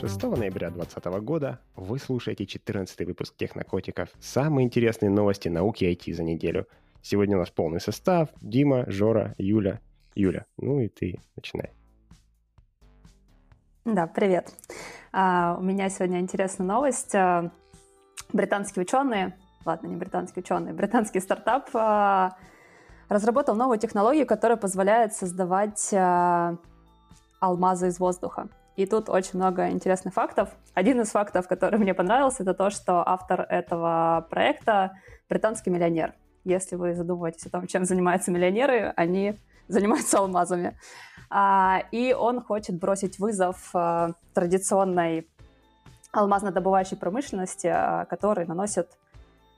6 ноября 2020 года вы слушаете 14 выпуск Технокотиков. Самые интересные новости науки и IT за неделю. Сегодня у нас полный состав. Дима, Жора, Юля. Юля, ну и ты начинай. Да, привет. А, у меня сегодня интересная новость. А, британские ученые, ладно, не британские ученые, британский стартап а, разработал новую технологию, которая позволяет создавать алмазы из воздуха. И тут очень много интересных фактов. Один из фактов, который мне понравился, это то, что автор этого проекта британский миллионер. Если вы задумываетесь о том, чем занимаются миллионеры, они занимаются алмазами. А, и он хочет бросить вызов а, традиционной алмазно-добывающей промышленности, а, который наносит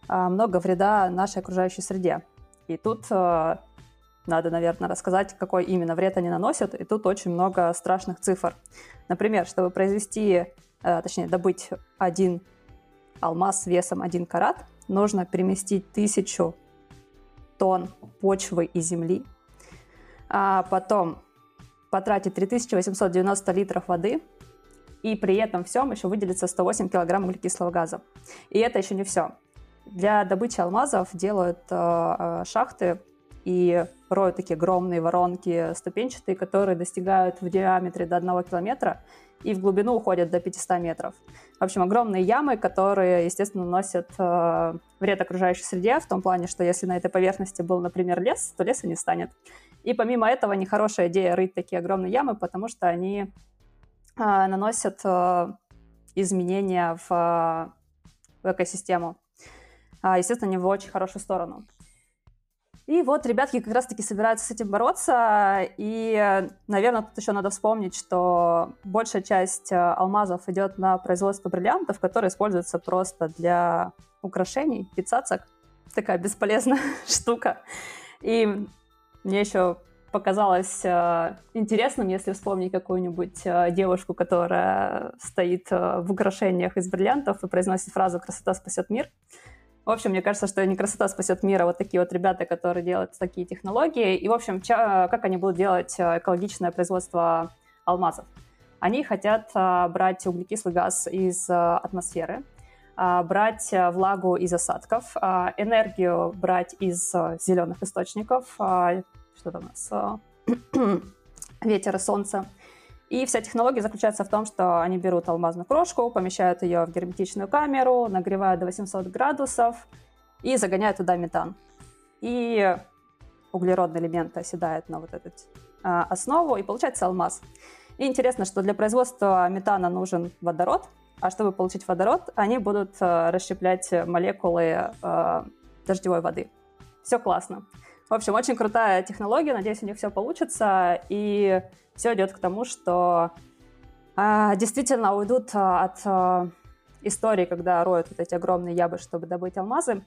а, много вреда нашей окружающей среде. И тут надо, наверное, рассказать, какой именно вред они наносят. И тут очень много страшных цифр. Например, чтобы произвести, э, точнее, добыть один алмаз весом 1 карат, нужно переместить тысячу тонн почвы и земли, а потом потратить 3890 литров воды, и при этом всем еще выделится 108 килограмм углекислого газа. И это еще не все. Для добычи алмазов делают э, э шахты и роют такие огромные воронки ступенчатые, которые достигают в диаметре до 1 километра и в глубину уходят до 500 метров. В общем, огромные ямы, которые, естественно, носят э, вред окружающей среде, в том плане, что если на этой поверхности был, например, лес, то леса не станет. И помимо этого, нехорошая идея рыть такие огромные ямы, потому что они э, наносят э, изменения в, в экосистему. Э, естественно, не в очень хорошую сторону. И вот ребятки как раз-таки собираются с этим бороться. И, наверное, тут еще надо вспомнить, что большая часть э, алмазов идет на производство бриллиантов, которые используются просто для украшений, пиццацок. Такая бесполезная штука. И мне еще показалось э, интересным, если вспомнить какую-нибудь э, девушку, которая стоит э, в украшениях из бриллиантов и произносит фразу «красота спасет мир». В общем, мне кажется, что не красота спасет мир, а вот такие вот ребята, которые делают такие технологии. И, в общем, ча- как они будут делать э, экологичное производство алмазов? Они хотят а, брать углекислый газ из а, атмосферы, а, брать влагу из осадков, энергию брать из зеленых источников, что там у нас, ветер и солнце, и вся технология заключается в том, что они берут алмазную крошку, помещают ее в герметичную камеру, нагревают до 800 градусов и загоняют туда метан. И углеродный элемент оседает на вот эту а, основу, и получается алмаз. И интересно, что для производства метана нужен водород, а чтобы получить водород, они будут а, расщеплять молекулы а, дождевой воды. Все классно. В общем, очень крутая технология, надеюсь, у них все получится, и все идет к тому, что э, действительно уйдут а, от э, истории, когда роют вот эти огромные ябы, чтобы добыть алмазы.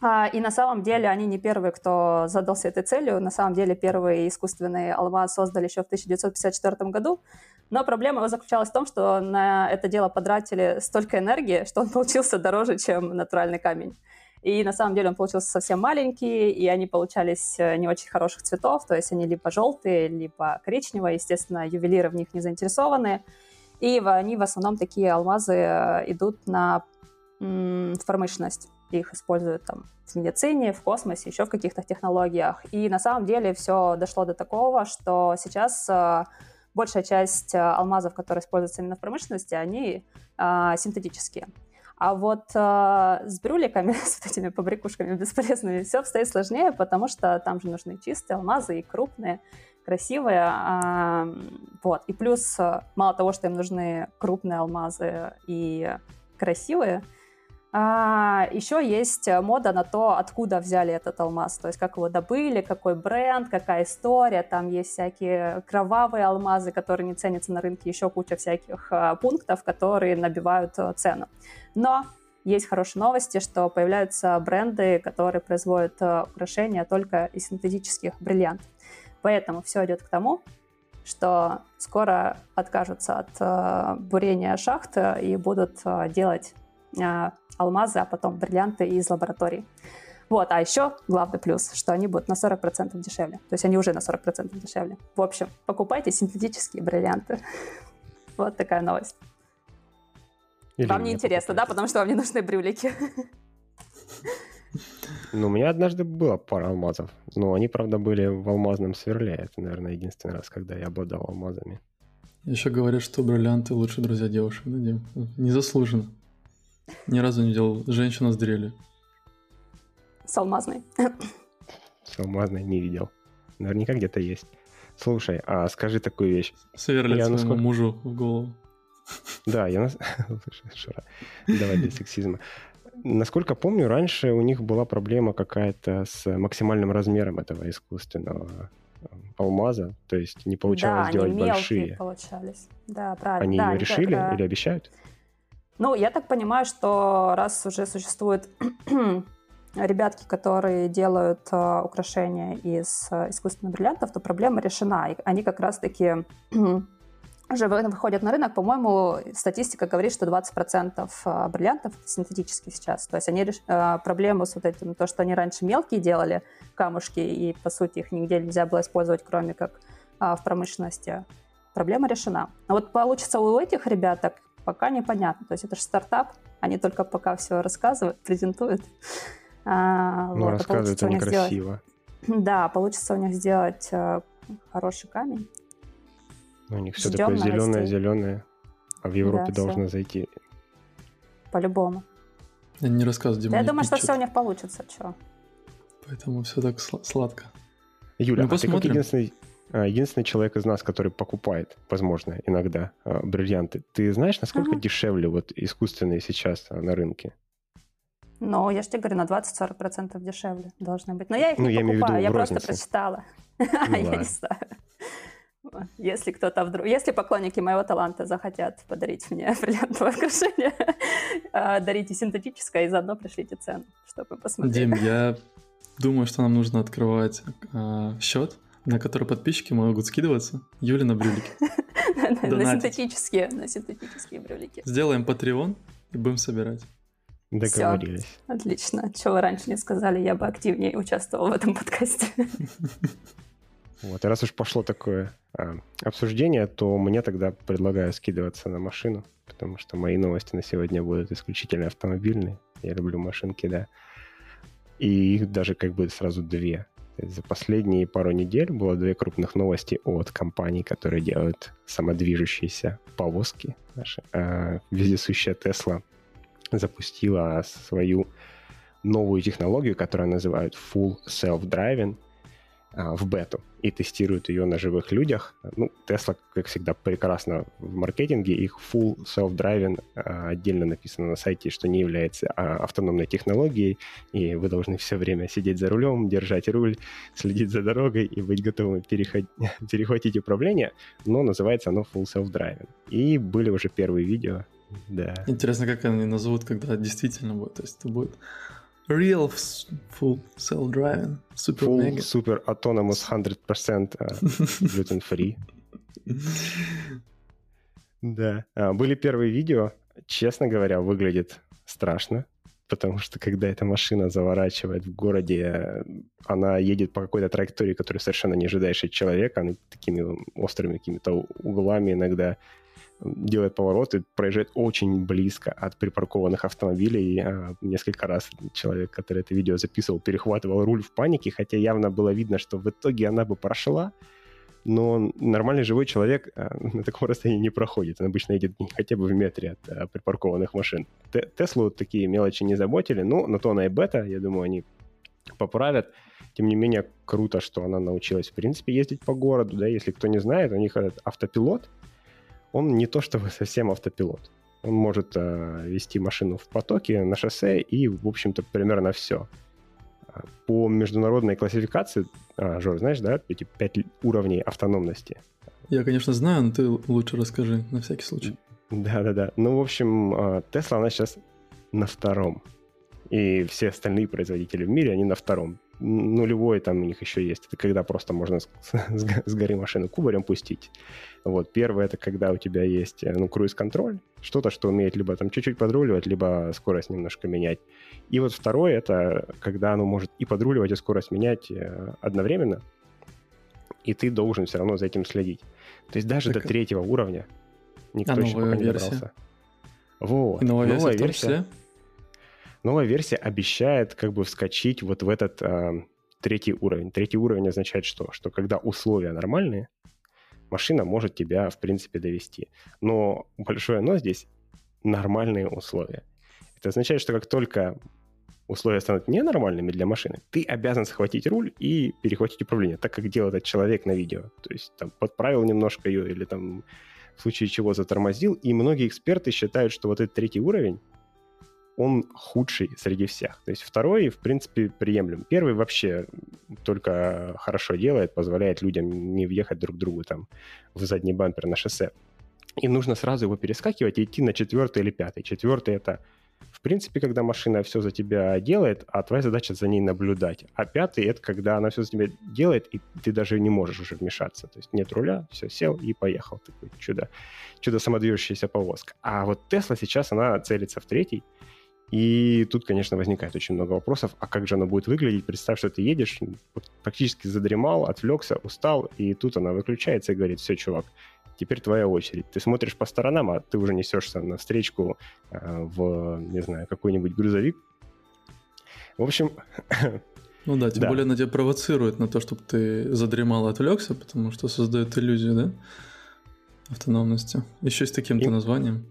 А, и на самом деле они не первые, кто задался этой целью. На самом деле первый искусственный алмаз создали еще в 1954 году. Но проблема его заключалась в том, что на это дело потратили столько энергии, что он получился дороже, чем натуральный камень. И на самом деле он получился совсем маленький, и они получались э, не очень хороших цветов, то есть они либо желтые, либо коричневые. Естественно, ювелиры в них не заинтересованы. И они в основном такие алмазы э, идут на в промышленность. Их используют там в медицине, в космосе, еще в каких-то технологиях. И на самом деле все дошло до такого, что сейчас э, большая часть алмазов, которые используются именно в промышленности, они синтетические. А вот э, с брюликами, с вот этими побрякушками бесполезными, все обстоит сложнее, потому что там же нужны чистые алмазы и крупные, красивые. Э, вот. И плюс, э, мало того, что им нужны крупные алмазы и красивые, а, еще есть мода на то, откуда взяли этот алмаз, то есть как его добыли, какой бренд, какая история. Там есть всякие кровавые алмазы, которые не ценятся на рынке, еще куча всяких а, пунктов, которые набивают а, цену. Но есть хорошие новости, что появляются бренды, которые производят а, украшения только из синтетических бриллиантов. Поэтому все идет к тому, что скоро откажутся от э, бурения шахт и будут э, делать э, алмазы, а потом бриллианты из лабораторий. Вот, а еще главный плюс, что они будут на 40% дешевле. То есть они уже на 40% дешевле. В общем, покупайте синтетические бриллианты. Вот такая новость. Или вам не интересно, да, потому что вам не нужны брюлики. Ну, у меня однажды было пара алмазов, но они, правда, были в алмазном сверле. Это, наверное, единственный раз, когда я обладал алмазами. Еще говорят, что бриллианты лучшие друзья девушек, да, Дим? Незаслуженно. Ни разу не делал женщину с дрелью. С алмазной. С алмазной не видел. Наверняка где-то есть. Слушай, а скажи такую вещь. Сверлит я своему насколько... мужу в голову. Да, я... Давай без сексизма. Насколько помню, раньше у них была проблема какая-то с максимальным размером этого искусственного э, алмаза, то есть не получалось да, сделать они большие. получались. Да, правильно. Они да, решили это... или обещают? Ну, я так понимаю, что раз уже существует ребятки, которые делают э, украшения из э, искусственных бриллиантов, то проблема решена. И они как раз-таки уже выходят на рынок, по-моему, статистика говорит, что 20% э, бриллиантов синтетические сейчас. То есть они э, проблему с вот этим, то, что они раньше мелкие делали, камушки, и, по сути, их нигде нельзя было использовать, кроме как в промышленности, проблема решена. А вот получится у этих ребяток пока непонятно. То есть это же стартап, они только пока все рассказывают, презентуют. А, ну, вот, рассказывают они красиво. Сделать... Да, получится у них сделать э, хороший камень. Ну, у них все такое зеленое, зеленое, а в Европе да, должно все. зайти. По-любому. Я не рассказываю, Дима. Да, я думаю, что все у них получится, что. Поэтому все так сладко. Юля, ну, а ты как единственный, а, единственный человек из нас, который покупает, возможно, иногда а, бриллианты, ты знаешь, насколько uh дешевле вот искусственные сейчас на рынке? Ну, я же тебе говорю, на 20-40% дешевле должны быть. Но я их ну, не я покупаю, я просто прочитала. Ну, я не знаю. Если кто-то вдруг... Если поклонники моего таланта захотят подарить мне бриллиантовое украшение, а, дарите синтетическое и заодно пришлите цену, чтобы посмотреть. Дим, я думаю, что нам нужно открывать счет, на который подписчики могут скидываться. Юли на брюлики. На синтетические, на синтетические брюлики. Сделаем Patreon и будем собирать. Договорились. Все, отлично. Чего вы раньше не сказали, я бы активнее участвовал в этом подкасте. Вот, и раз уж пошло такое а, обсуждение, то мне тогда предлагаю скидываться на машину, потому что мои новости на сегодня будут исключительно автомобильные. Я люблю машинки, да. И их даже как бы сразу две. За последние пару недель было две крупных новости от компаний, которые делают самодвижущиеся повозки наши. А, вездесущая Tesla запустила свою новую технологию, которую называют Full Self-Driving, в бету и тестируют ее на живых людях. Ну, Tesla, как всегда, прекрасно в маркетинге. Их full self-driving а, отдельно написано на сайте, что не является а, автономной технологией, и вы должны все время сидеть за рулем, держать руль, следить за дорогой и быть готовым переход... перехватить управление, но называется оно full self-driving. И были уже первые видео, да. Интересно, как они назовут, когда действительно будет. То есть это будет Real full self-driving, super full, mega. Super autonomous 100% uh, gluten free. Да. А, были первые видео. Честно говоря, выглядит страшно, потому что когда эта машина заворачивает в городе, она едет по какой-то траектории, которую совершенно не ожидаешь от человека, она такими острыми какими-то углами иногда делает повороты, проезжает очень близко от припаркованных автомобилей. А, несколько раз человек, который это видео записывал, перехватывал руль в панике, хотя явно было видно, что в итоге она бы прошла, но нормальный живой человек а, на таком расстоянии не проходит. Он обычно едет хотя бы в метре от а, припаркованных машин. Теслу такие мелочи не заботили, но на то она и бета, я думаю, они поправят. Тем не менее, круто, что она научилась, в принципе, ездить по городу, да, если кто не знает, у них этот автопилот — он не то чтобы совсем автопилот. Он может э, вести машину в потоке на шоссе и, в общем-то, примерно все. А, по международной классификации, а, Жор, знаешь, да, эти пять уровней автономности? Я, конечно, знаю, но ты лучше расскажи, на всякий случай. Да-да-да. Ну, в общем, Tesla, она сейчас на втором. И все остальные производители в мире, они на втором нулевой там у них еще есть. Это когда просто можно с, с, с горы машину кубарем пустить. Вот. Первое, это когда у тебя есть э, ну, круиз-контроль, что-то, что умеет либо там чуть-чуть подруливать, либо скорость немножко менять. И вот второе, это когда оно может и подруливать, и скорость менять э, одновременно, и ты должен все равно за этим следить. То есть даже так... до третьего уровня никто а еще пока не версия? добрался. Вот. И новая, новая версия, версия? Новая версия обещает как бы вскочить вот в этот э, третий уровень. Третий уровень означает что? Что когда условия нормальные, машина может тебя, в принципе, довести. Но большое но здесь нормальные условия. Это означает, что как только условия станут ненормальными для машины, ты обязан схватить руль и перехватить управление, так как делал этот человек на видео. То есть там подправил немножко ее или там в случае чего затормозил. И многие эксперты считают, что вот этот третий уровень, он худший среди всех. То есть второй, в принципе, приемлем. Первый вообще только хорошо делает, позволяет людям не въехать друг другу там в задний бампер на шоссе. И нужно сразу его перескакивать и идти на четвертый или пятый. Четвертый — это в принципе, когда машина все за тебя делает, а твоя задача за ней наблюдать. А пятый — это когда она все за тебя делает, и ты даже не можешь уже вмешаться. То есть нет руля, все, сел и поехал. Такой чудо, чудо самодвижущаяся повозка. А вот Тесла сейчас, она целится в третий, и тут, конечно, возникает очень много вопросов. А как же она будет выглядеть? Представь, что ты едешь, практически задремал, отвлекся, устал, и тут она выключается и говорит, все, чувак, теперь твоя очередь. Ты смотришь по сторонам, а ты уже несешься на встречку э, в, не знаю, какой-нибудь грузовик. В общем... Ну да, тем да. более она тебя провоцирует на то, чтобы ты задремал и отвлекся, потому что создает иллюзию, да, автономности. Еще с таким-то и... названием.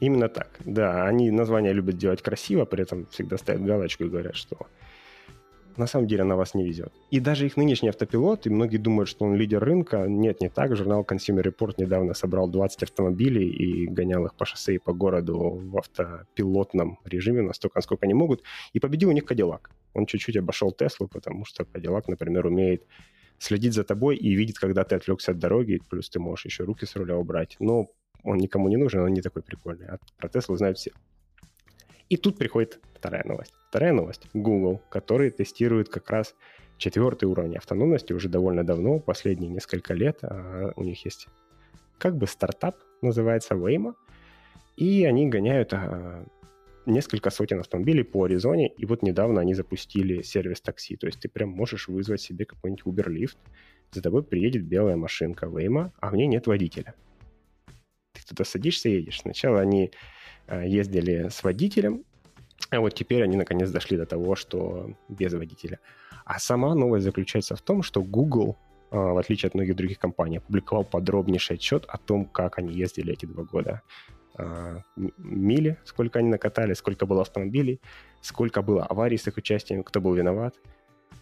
Именно так, да. Они названия любят делать красиво, при этом всегда ставят галочку и говорят, что на самом деле на вас не везет. И даже их нынешний автопилот, и многие думают, что он лидер рынка, нет, не так. Журнал Consumer Report недавно собрал 20 автомобилей и гонял их по шоссе и по городу в автопилотном режиме настолько, насколько они могут. И победил у них Кадиллак. Он чуть-чуть обошел Теслу, потому что Кадиллак, например, умеет следить за тобой и видит, когда ты отвлекся от дороги, плюс ты можешь еще руки с руля убрать. Но он никому не нужен, он не такой прикольный. А про Теслу знают все. И тут приходит вторая новость. Вторая новость. Google, который тестирует как раз четвертый уровень автономности уже довольно давно, последние несколько лет. А, у них есть как бы стартап, называется Waymo, и они гоняют а, несколько сотен автомобилей по Аризоне, и вот недавно они запустили сервис такси, то есть ты прям можешь вызвать себе какой-нибудь Uber Lyft, за тобой приедет белая машинка Waymo, а в ней нет водителя. Ты туда садишься и едешь. Сначала они а, ездили с водителем, а вот теперь они наконец дошли до того, что без водителя. А сама новость заключается в том, что Google, а, в отличие от многих других компаний, опубликовал подробнейший отчет о том, как они ездили эти два года. А, мили, сколько они накатали, сколько было автомобилей, сколько было аварий с их участием, кто был виноват,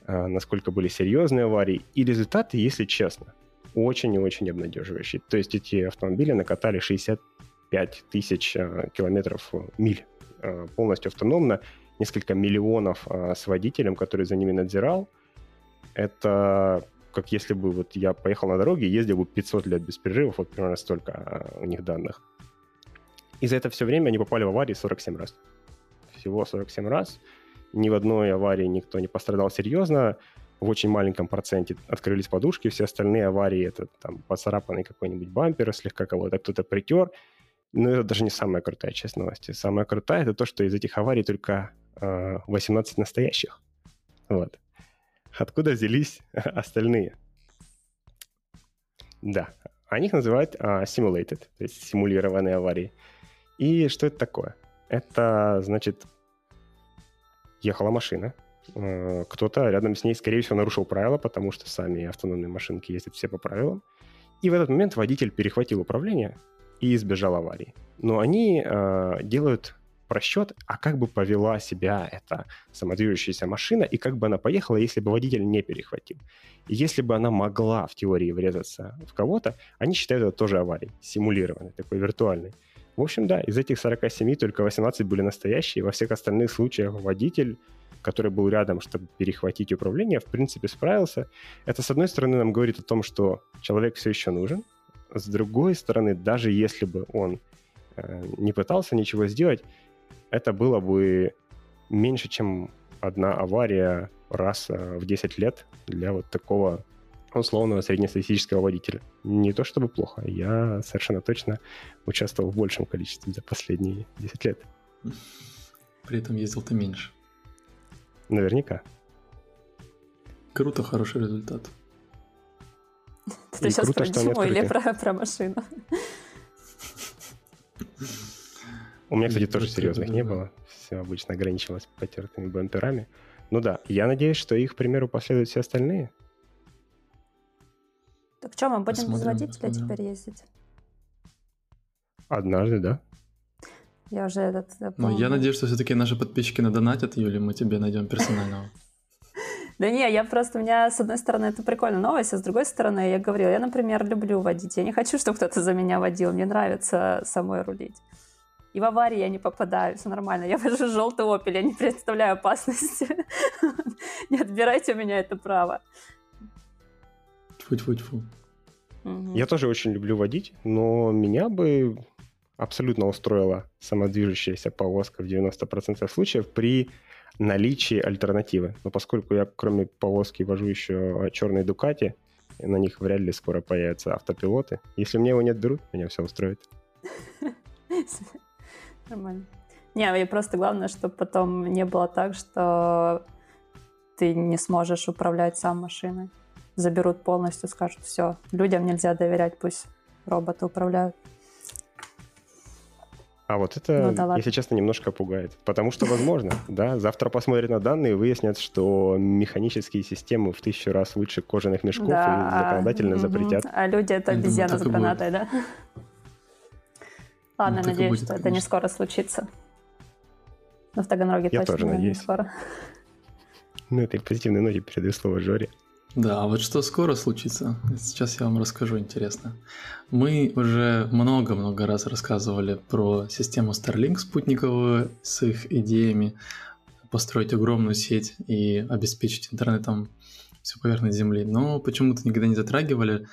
насколько были серьезные аварии. И результаты, если честно, очень и очень обнадеживающие. То есть эти автомобили накатали 65 тысяч километров миль Э, полностью автономно, несколько миллионов э, с водителем, который за ними надзирал. Это как если бы вот я поехал на дороге и ездил бы 500 лет без перерывов, вот примерно столько э, у них данных. И за это все время они попали в аварии 47 раз. Всего 47 раз. Ни в одной аварии никто не пострадал серьезно. В очень маленьком проценте открылись подушки. Все остальные аварии это там поцарапанный какой-нибудь бампер, слегка кого-то кто-то притер. Но это даже не самая крутая часть новости. Самая крутая это то, что из этих аварий только э, 18 настоящих. Вот. Откуда взялись остальные? Да, они их называют uh, simulated, то есть симулированные аварии. И что это такое? Это, значит, ехала машина, кто-то рядом с ней, скорее всего, нарушил правила, потому что сами автономные машинки ездят все по правилам. И в этот момент водитель перехватил управление и избежал аварии. Но они э, делают просчет, а как бы повела себя эта самодвижущаяся машина, и как бы она поехала, если бы водитель не перехватил. И если бы она могла в теории врезаться в кого-то, они считают это тоже аварией, симулированной, такой виртуальной. В общем, да, из этих 47 только 18 были настоящие, во всех остальных случаях водитель который был рядом, чтобы перехватить управление, в принципе, справился. Это, с одной стороны, нам говорит о том, что человек все еще нужен, с другой стороны, даже если бы он э, не пытался ничего сделать, это было бы меньше, чем одна авария раз э, в 10 лет для вот такого условного среднестатистического водителя. Не то чтобы плохо, я совершенно точно участвовал в большем количестве за последние 10 лет. При этом ездил ты меньше. Наверняка. Круто, хороший результат. Ты сейчас круто, про Диму или про, про машину? У меня, кстати, тоже серьезных не было. Все обычно ограничивалось потертыми бамперами. Ну да, я надеюсь, что их, к примеру, последуют все остальные. Так что, мы будем без водителя теперь ездить? Однажды, да. Я уже этот... Ну, я надеюсь, что все-таки наши подписчики надонатят, Юля, мы тебе найдем персонального. Да не, я просто, у меня, с одной стороны, это прикольная новость, а с другой стороны, я говорила, я, например, люблю водить. Я не хочу, чтобы кто-то за меня водил. Мне нравится самой рулить. И в аварии я не попадаю, все нормально. Я вожу желтый опель, я не представляю опасности. Не отбирайте у меня это право. Тьфу-тьфу-тьфу. Я тоже очень люблю водить, но меня бы абсолютно устроила самодвижущаяся повозка в 90% случаев при наличии альтернативы. Но поскольку я кроме повозки вожу еще черные Дукати, на них вряд ли скоро появятся автопилоты. Если мне его не отберут, меня все устроит. Нормально. Не, и просто главное, чтобы потом не было так, что ты не сможешь управлять сам машиной. Заберут полностью, скажут, все, людям нельзя доверять, пусть роботы управляют. А вот это, ну, да если честно, немножко пугает. Потому что, возможно, да, завтра посмотрят на данные и выяснят, что механические системы в тысячу раз лучше кожаных мешков да. и законодательно угу. запретят. А люди это обезьяна с гранатой, да? Ладно, ну, надеюсь, будет, что конечно. это не скоро случится. Но в Таганроге Я точно тоже не надеюсь. скоро. Ну, этой позитивной ноте передаю слово Жоре. Да, а вот что скоро случится, сейчас я вам расскажу интересно. Мы уже много-много раз рассказывали про систему Starlink спутниковую с их идеями построить огромную сеть и обеспечить интернетом всю поверхность Земли, но почему-то никогда не затрагивали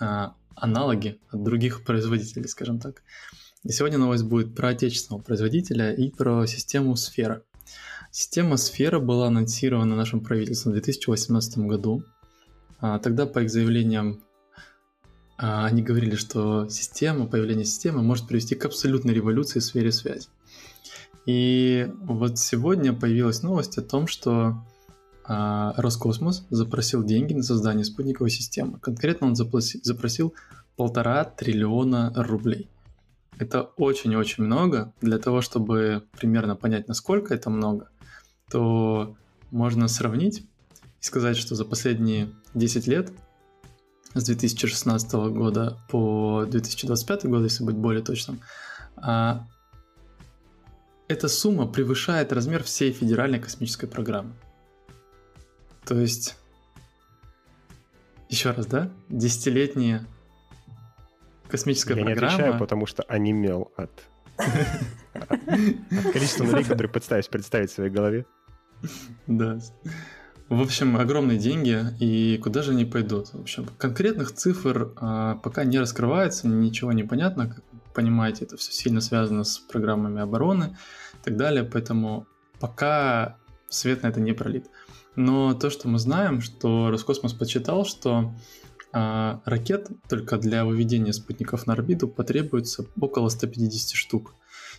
а, аналоги от других производителей, скажем так. И сегодня новость будет про отечественного производителя и про систему Сфера. Система Сфера была анонсирована нашим правительством в 2018 году. А, тогда по их заявлениям а, они говорили, что система, появление системы может привести к абсолютной революции в сфере связи. И вот сегодня появилась новость о том, что а, Роскосмос запросил деньги на создание спутниковой системы. Конкретно он запросил полтора триллиона рублей. Это очень-очень много. Для того, чтобы примерно понять, насколько это много, то можно сравнить и сказать, что за последние 10 лет, с 2016 года по 2025 год, если быть более точным, а, эта сумма превышает размер всей федеральной космической программы. То есть, еще раз, да, десятилетняя космическая Я программа... Я не отвечаю, потому что онемел от, от количества нулей, которые пытаюсь представить в своей голове. Да. В общем, огромные деньги, и куда же они пойдут? В общем, конкретных цифр а, пока не раскрывается, ничего не понятно. Как понимаете, это все сильно связано с программами обороны и так далее, поэтому пока свет на это не пролит. Но то, что мы знаем, что Роскосмос подсчитал, что а, ракет только для выведения спутников на орбиту потребуется около 150 штук.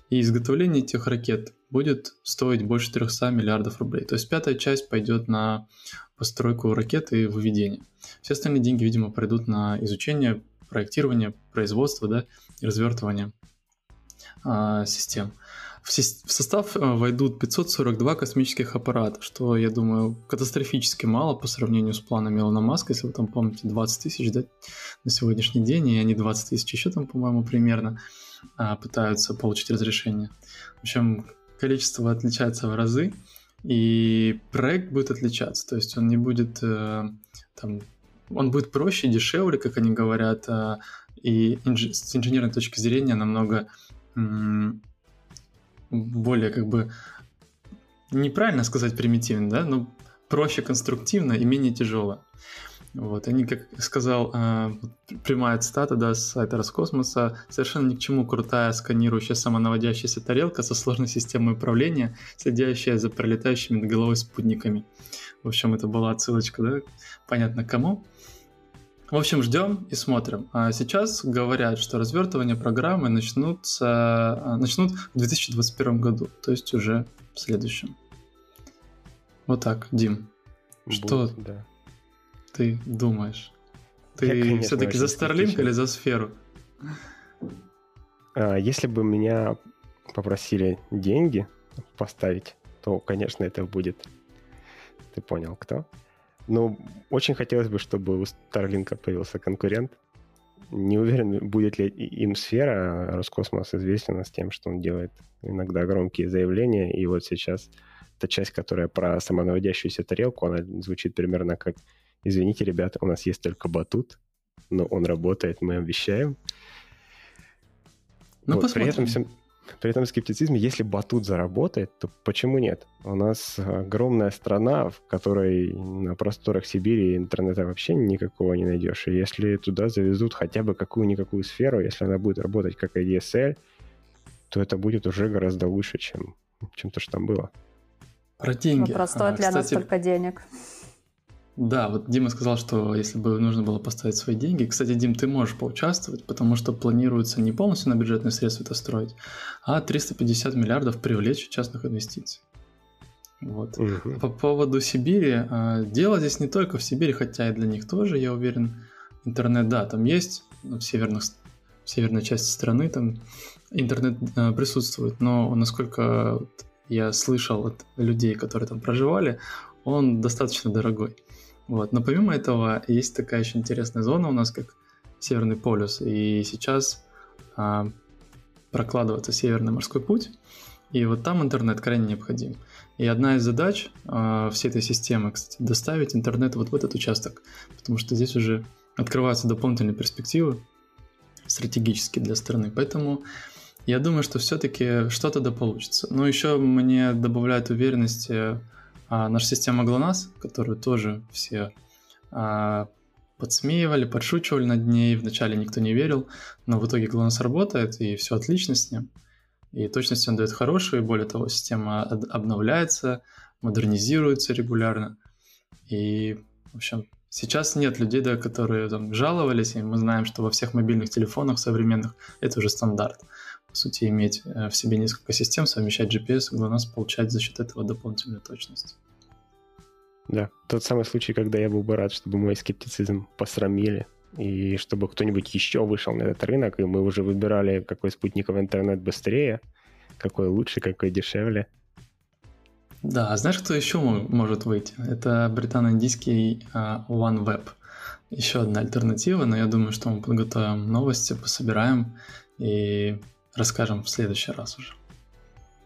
И изготовление этих ракет будет стоить больше 300 миллиардов рублей. То есть пятая часть пойдет на постройку ракеты и выведение. Все остальные деньги, видимо, пройдут на изучение, проектирование, производство да, и развертывание а, систем. В, состав э, войдут 542 космических аппарата, что, я думаю, катастрофически мало по сравнению с планами Илона Маска, если вы там помните, 20 тысяч да, на сегодняшний день, и они 20 тысяч еще там, по-моему, примерно а, пытаются получить разрешение. В общем, количество отличается в разы, и проект будет отличаться, то есть он не будет э, там, он будет проще, дешевле, как они говорят, э, и инж... с инженерной точки зрения намного более как бы неправильно сказать примитивно, да, но проще конструктивно и менее тяжело. Вот, они, как сказал, э, прямая цитата да, с сайта Роскосмоса, совершенно ни к чему крутая сканирующая самонаводящаяся тарелка со сложной системой управления, следящая за пролетающими над головой спутниками. В общем, это была отсылочка, да, понятно кому. В общем, ждем и смотрим. А сейчас говорят, что развертывание программы начнутся, а, начнут в 2021 году, то есть уже в следующем. Вот так, Дим. Будет, что да. ты думаешь? Ты все-таки за Starlink или за сферу? А, если бы меня попросили деньги поставить, то, конечно, это будет... Ты понял, кто? Но очень хотелось бы, чтобы у Starlink появился конкурент. Не уверен, будет ли им сфера. Роскосмос известен с тем, что он делает иногда громкие заявления. И вот сейчас та часть, которая про самонаводящуюся тарелку, она звучит примерно как «Извините, ребята, у нас есть только батут, но он работает, мы обещаем». Ну, вот, посмотрим. При этом всем, при этом скептицизме, если батут заработает, то почему нет? У нас огромная страна, в которой на просторах Сибири интернета вообще никакого не найдешь. И если туда завезут хотя бы какую-никакую сферу, если она будет работать как ADSL, то это будет уже гораздо лучше, чем, чем то, что там было. Про деньги. Вопрос, стоит а, ли кстати, она столько денег? Да, вот Дима сказал, что если бы нужно было поставить свои деньги. Кстати, Дим, ты можешь поучаствовать, потому что планируется не полностью на бюджетные средства это строить, а 350 миллиардов привлечь частных инвестиций. Вот. Угу. По поводу Сибири, а, дело здесь не только в Сибири, хотя и для них тоже, я уверен, интернет, да, там есть, в, северных, в северной части страны там интернет а, присутствует, но насколько я слышал от людей, которые там проживали, он достаточно дорогой. Вот. Но помимо этого есть такая еще интересная зона у нас, как Северный полюс. И сейчас а, прокладывается Северный морской путь. И вот там интернет крайне необходим. И одна из задач а, всей этой системы, кстати, доставить интернет вот в этот участок. Потому что здесь уже открываются дополнительные перспективы стратегические для страны. Поэтому я думаю, что все-таки что-то да получится. Но еще мне добавляет уверенности а, наша система GLONASS, которую тоже все а, подсмеивали, подшучивали над ней, вначале никто не верил, но в итоге GLONASS работает, и все отлично с ним. И точность он дает хорошую, и более того, система обновляется, модернизируется регулярно. И, в общем, сейчас нет людей, да, которые там жаловались, и мы знаем, что во всех мобильных телефонах современных это уже стандарт по сути, иметь э, в себе несколько систем, совмещать GPS и GLONASS, получать за счет этого дополнительную точность. Да, тот самый случай, когда я был бы рад, чтобы мой скептицизм посрамили, и чтобы кто-нибудь еще вышел на этот рынок, и мы уже выбирали, какой спутниковый интернет быстрее, какой лучше, какой дешевле. Да, а знаешь, кто еще может выйти? Это британо-индийский uh, OneWeb. Еще одна альтернатива, но я думаю, что мы подготовим новости, пособираем и расскажем в следующий раз уже.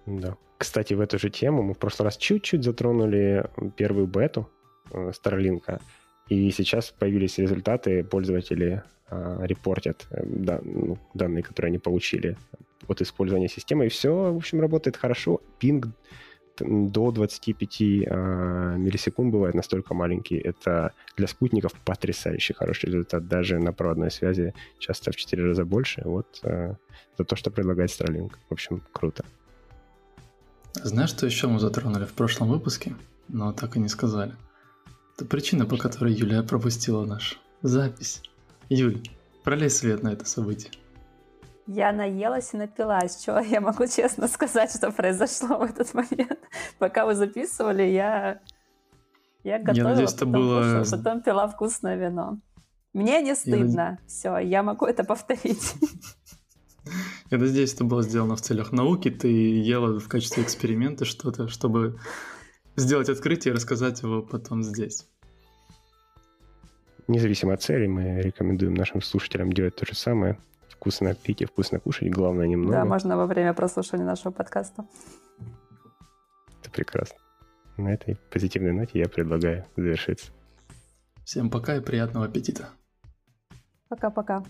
Да. Кстати, в эту же тему мы в прошлый раз чуть-чуть затронули первую бету э, Starlink, и сейчас появились результаты, пользователи э, репортят э, да, ну, данные, которые они получили от использования системы, и все, в общем, работает хорошо. Пинг до 25 э, миллисекунд бывает настолько маленький. Это для спутников потрясающий хороший результат. Даже на проводной связи часто в 4 раза больше. Вот э, за то, что предлагает Starlink. В общем, круто. Знаешь, что еще мы затронули в прошлом выпуске, но так и не сказали? Это причина, по которой Юлия пропустила наш запись. Юль, пролей свет на это событие. Я наелась и напилась. Что я могу честно сказать, что произошло в этот момент? Пока вы записывали, я, я готовила, я надеюсь, потом, было... кушала, потом пила вкусное вино. Мне не стыдно. Я... Все, я могу это повторить. Я надеюсь, это было сделано в целях науки. Ты ела в качестве эксперимента что-то, чтобы сделать открытие и рассказать его потом здесь. Независимо от цели, мы рекомендуем нашим слушателям делать то же самое вкусно пить и вкусно кушать, главное немного. Да, можно во время прослушивания нашего подкаста. Это прекрасно. На этой позитивной ноте я предлагаю завершиться. Всем пока и приятного аппетита. Пока-пока.